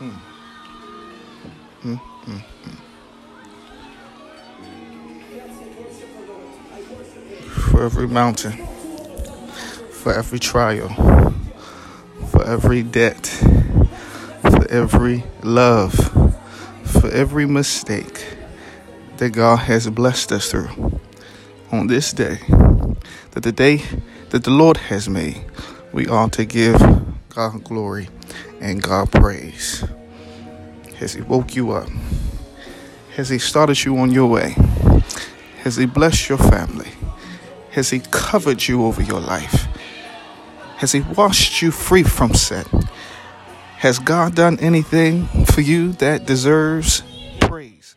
For every mountain, for every trial, for every debt, for every love, for every mistake that God has blessed us through on this day, that the day that the Lord has made, we ought to give God glory and God praise. Has He woke you up? Has He started you on your way? Has He blessed your family? Has He covered you over your life? Has He washed you free from sin? Has God done anything for you that deserves praise?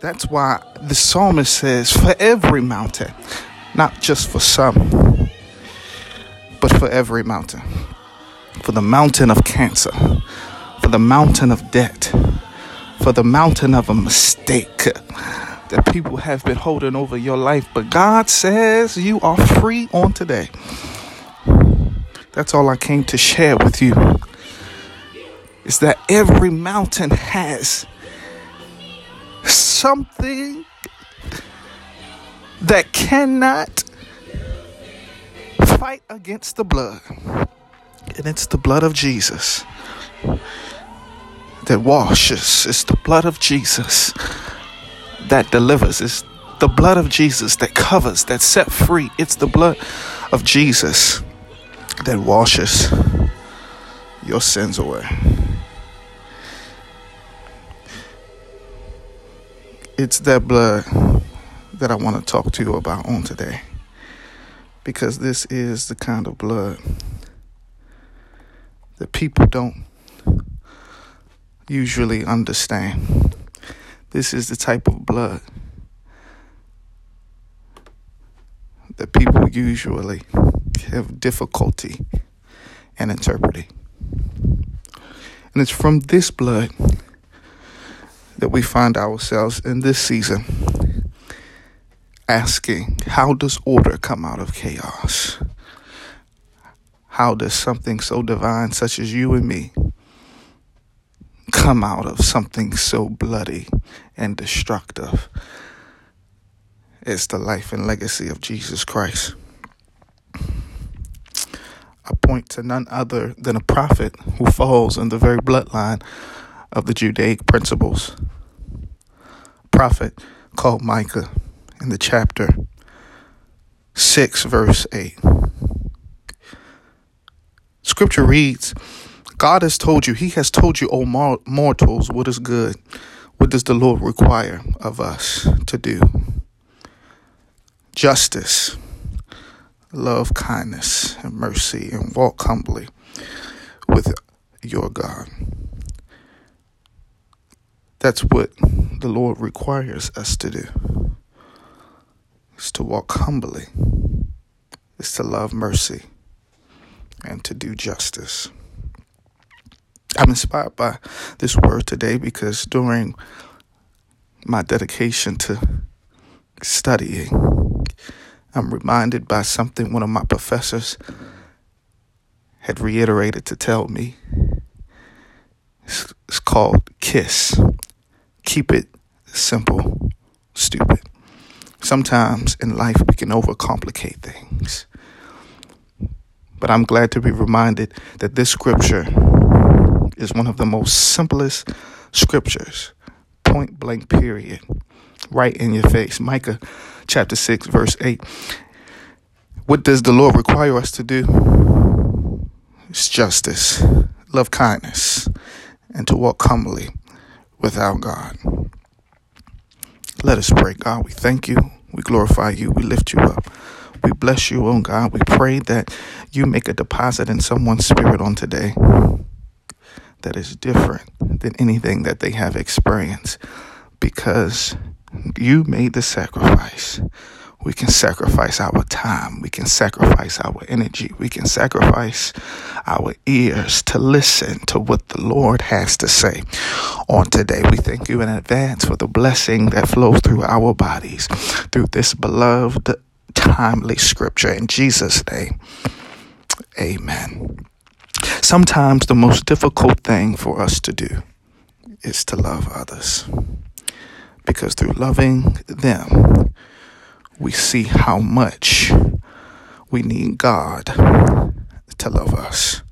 That's why the psalmist says, for every mountain, not just for some, but for every mountain. For the mountain of cancer, for the mountain of debt, for the mountain of a mistake that people have been holding over your life. But God says you are free on today. That's all I came to share with you. Is that every mountain has something that cannot fight against the blood. And it's the blood of Jesus that washes. It's the blood of Jesus that delivers. It's the blood of Jesus that covers, that set free. It's the blood of Jesus that washes your sins away. It's that blood that I want to talk to you about on today. Because this is the kind of blood that people don't usually understand. This is the type of blood that people usually have difficulty in interpreting. And it's from this blood that we find ourselves in this season asking, how does order come out of chaos? How does something so divine, such as you and me, come out of something so bloody and destructive It's the life and legacy of Jesus Christ? I point to none other than a prophet who falls in the very bloodline of the Judaic principles. Prophet called Micah in the chapter 6, verse 8. Scripture reads, God has told you, He has told you, O mortals, what is good. What does the Lord require of us to do? Justice, love, kindness, and mercy, and walk humbly with your God. That's what the Lord requires us to do. Is to walk humbly. Is to love mercy and to do justice. I'm inspired by this word today because during my dedication to studying, I'm reminded by something one of my professors had reiterated to tell me. It's, it's called KISS. Keep it simple, stupid. Sometimes in life we can overcomplicate things. But I'm glad to be reminded that this scripture is one of the most simplest scriptures. Point blank, period. Right in your face. Micah chapter 6, verse 8. What does the Lord require us to do? It's justice, love kindness, and to walk humbly with our God. Let us pray. God, we thank you. We glorify you. We lift you up. We bless you, oh God. We pray that you make a deposit in someone's spirit on today that is different than anything that they have experienced because you made the sacrifice. We can sacrifice our time. We can sacrifice our energy. We can sacrifice our ears to listen to what the Lord has to say on today. We thank you in advance for the blessing that flows through our bodies through this beloved, timely scripture. In Jesus' name, amen. Sometimes the most difficult thing for us to do is to love others. Because through loving them, we see how much we need God to love us.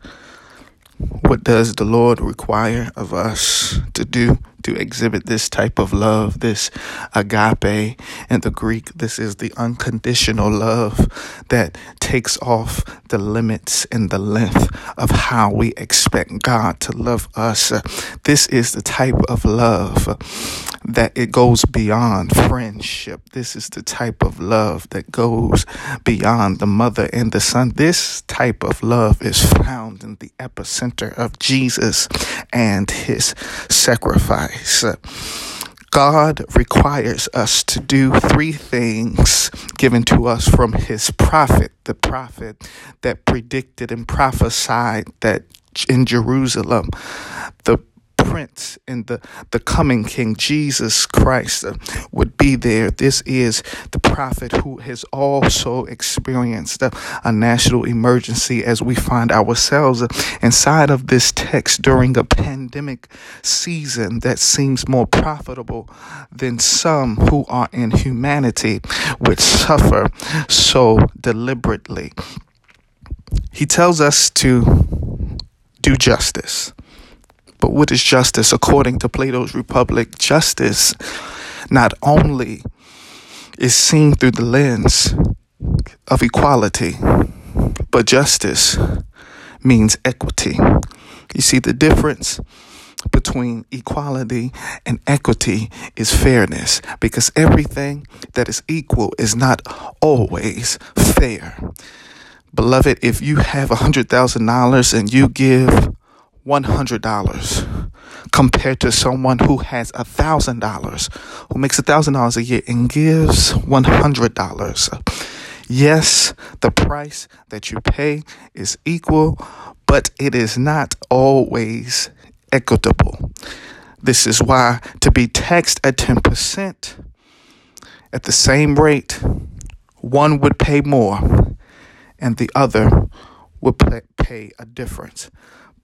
What does the Lord require of us to do to exhibit this type of love, this agape in the Greek? This is the unconditional love that takes off the limits and the length of how we expect God to love us. This is the type of love that it goes beyond friendship. This is the type of love that goes beyond the mother and the son. This type of love is found in the epicenter of Jesus and his sacrifice. God requires us to do three things given to us from his prophet, the prophet that predicted and prophesied that in Jerusalem, the prince and the, the coming king, Jesus Christ, uh, would be there. This is the prophet who has also experienced uh, a national emergency as we find ourselves uh, inside of this text during a pandemic season that seems more profitable than some who are in humanity which suffer so deliberately. He tells us to do justice. But what is justice? According to Plato's Republic, justice not only is seen through the lens of equality, but justice means equity. You see, the difference between equality and equity is fairness because everything that is equal is not always fair. Beloved, if you have a $100,000 and you give $100 compared to someone who has $1,000, who makes $1,000 a year and gives $100. Yes, the price that you pay is equal, but it is not always equitable. This is why to be taxed at 10% at the same rate, one would pay more and the other would pay a difference.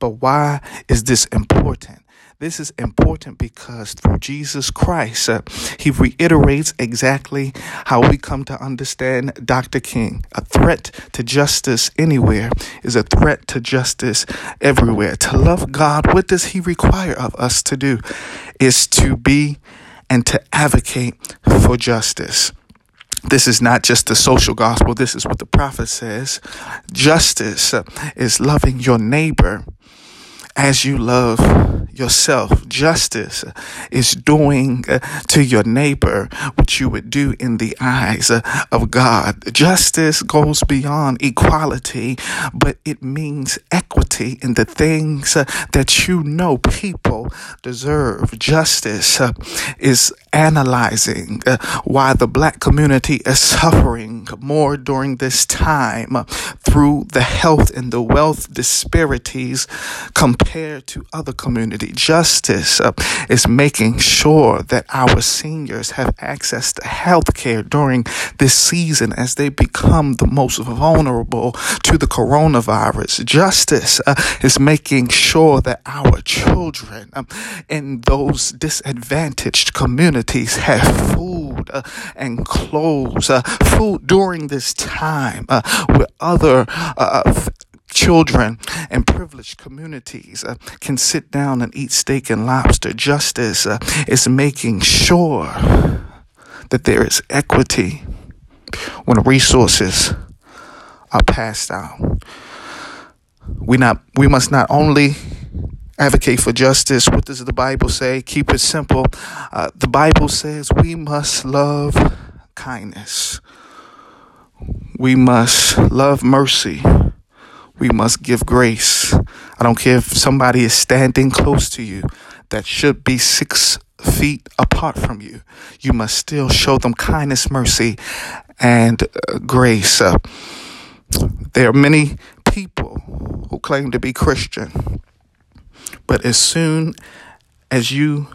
But why is this important? This is important because through Jesus Christ, uh, he reiterates exactly how we come to understand Dr. King. A threat to justice anywhere is a threat to justice everywhere. To love God, what does he require of us to do? Is to be and to advocate for justice. This is not just the social gospel. This is what the prophet says. Justice is loving your neighbor as you love yourself. Justice is doing uh, to your neighbor what you would do in the eyes uh, of God. Justice goes beyond equality, but it means equity in the things uh, that you know people deserve. Justice is analyzing why the black community is suffering more during this time through the health and the wealth disparities compared to other community. Justice uh, is making sure that our seniors have access to health care during this season as they become the most vulnerable to the coronavirus. Justice uh, is making sure that our children um, in those disadvantaged communities have food uh, and clothes, uh, food during this time uh, where other uh, children and privileged communities uh, can sit down and eat steak and lobster. Justice uh, is making sure that there is equity when resources are passed out. We not we must not only advocate for justice. What does the Bible say? Keep it simple. Uh, the Bible says we must love kindness. We must love mercy we must give grace. I don't care if somebody is standing close to you that should be six feet apart from you. You must still show them kindness, mercy, and uh, grace. Uh, there are many people who claim to be Christian, but as soon as you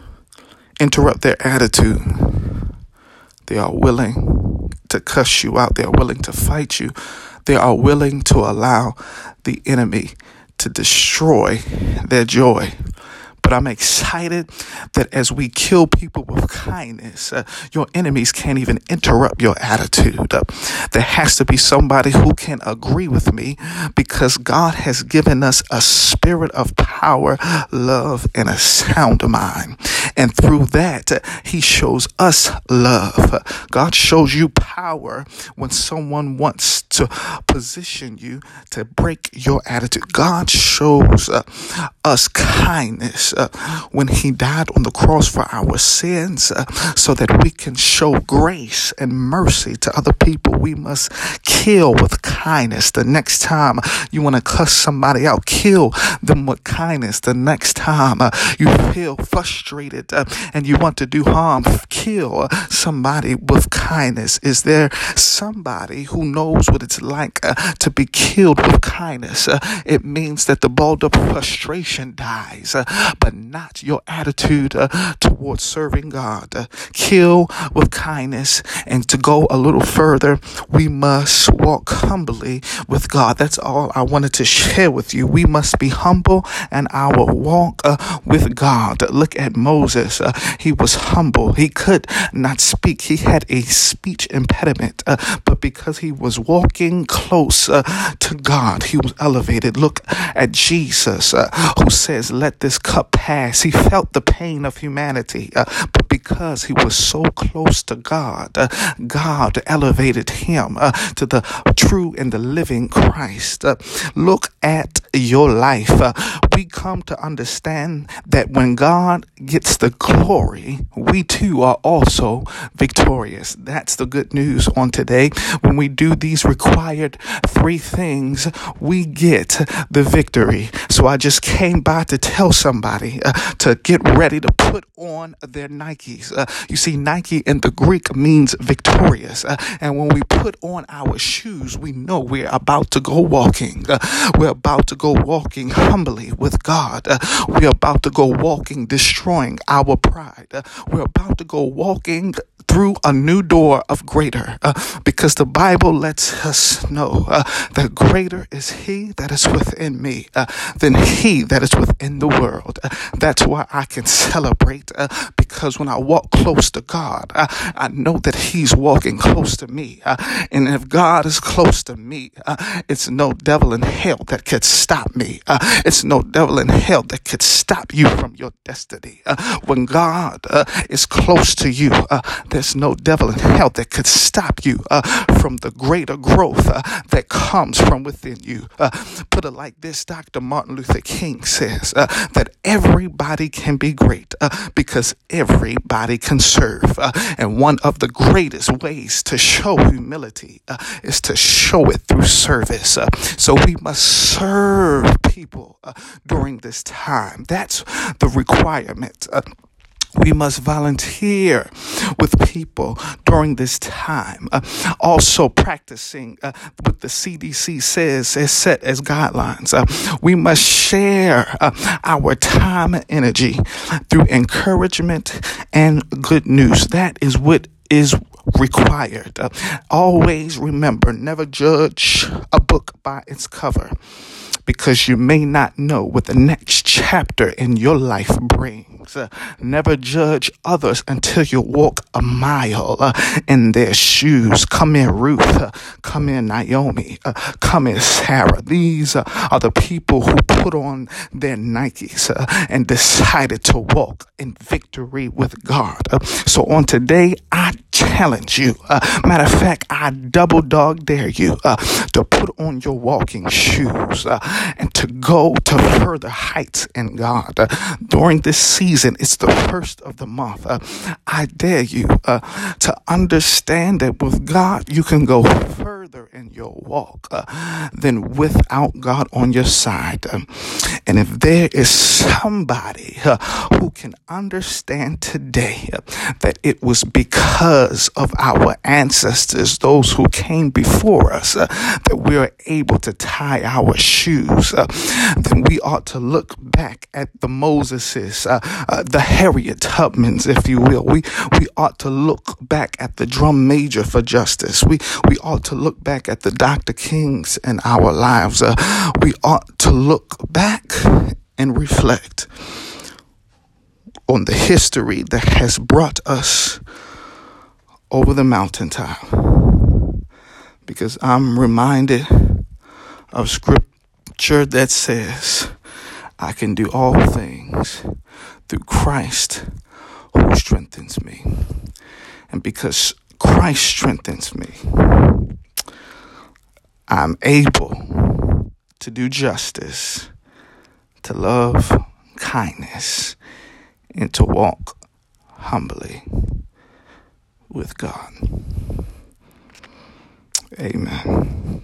interrupt their attitude, they are willing to cuss you out. They are willing to fight you. They are willing to allow the enemy to destroy their joy but I'm excited that as we kill people with kindness, uh, your enemies can't even interrupt your attitude. Uh, there has to be somebody who can agree with me because God has given us a spirit of power, love, and a sound mind. And through that, uh, He shows us love. God shows you power when someone wants to position you to break your attitude. God shows uh, us kindness uh, when he died on the cross for our sins uh, so that we can show grace and mercy to other people. We must kill with kindness. The next time you want to cuss somebody out, kill them with kindness. The next time uh, you feel frustrated uh, and you want to do harm, kill somebody with kindness. Is there somebody who knows what it's like uh, to be killed with kindness? Uh, it means that the balled up frustration dies, uh, but not your attitude uh, towards serving God. Uh, kill with kindness, and to go a little further, we must walk humbly with God. That's all I wanted to share with you. We must be humble and our walk uh, with God. Look at Moses. Uh, he was humble. He could not speak. He had a speech impediment, uh, but because he was walking close uh, to God, he was elevated. Look at Jesus, who says, Let this cup pass. He felt the pain of humanity, uh, because he was so close to God, uh, God elevated him uh, to the true and the living Christ. Uh, look at your life. Uh, we come to understand that when God gets the glory, we too are also victorious. That's the good news on today. When we do these required three things, we get the victory. So I just came by to tell somebody uh, to get ready to put on their Nikes. Uh, you see, Nike in the Greek means victorious. Uh, and when we put on our shoes, we know we're about to go walking. Uh, we're about to go walking humbly with God. Uh, we're about to go walking, destroying our pride. Uh, we're about to go walking through a new door of greater uh, because the Bible lets us know uh, that greater is He that is within me uh, than He that is within the world. Uh, that's why I can celebrate uh, because when I walk close to God, uh, I know that He's walking close to me. and if God is close to me, it's no devil in hell that could stop me. it's no devil in hell that could stop you from your destiny. when God is close to you, there's no devil in hell that could stop you uh, from the greater growth uh, that comes from within you. Uh, put it like this Dr. Martin Luther King says uh, that everybody can be great uh, because everybody can serve. Uh, and one of the greatest ways to show humility is to show it through service. so we must serve people during this time. That's the requirement we must volunteer with people during this time. Uh, also, practicing uh, what the CDC says is set as guidelines. Uh, we must share uh, our time and energy through encouragement and good news. That is what is required. Uh, always remember never judge a book by its cover because you may not know what the next chapter in your life brings. Uh, never judge others until you walk a mile uh, in their shoes. Come in, Ruth. Uh, come in, Naomi. Uh, come in, Sarah. These uh, are the people who put on their Nikes uh, and decided to walk in victory with God. so on today, I challenge you. matter of fact, I double dog dare you to put on your walking shoes and to go to further heights in God. Uh, during this season, it's the first of the month. Uh, I dare you uh, to understand that with God, you can go further in your walk uh, than without God on your side. Um, and if there is somebody uh, who can understand today uh, that it was because of our ancestors, those who came before us, that we are able to tie our shoes uh, then we ought to look back at the Moseses, uh, uh, the Harriet Tubmans, if you will. We we ought to look back at the drum major for justice. We we ought to look back at the Dr. Kings in our lives. Uh, we ought to look back and reflect on the history that has brought us over the mountaintop. Because I'm reminded of scripture that says, I can do all things through Christ who strengthens me. And because Christ strengthens me, I'm able to do justice, to love kindness, and to walk humbly with God. Amen.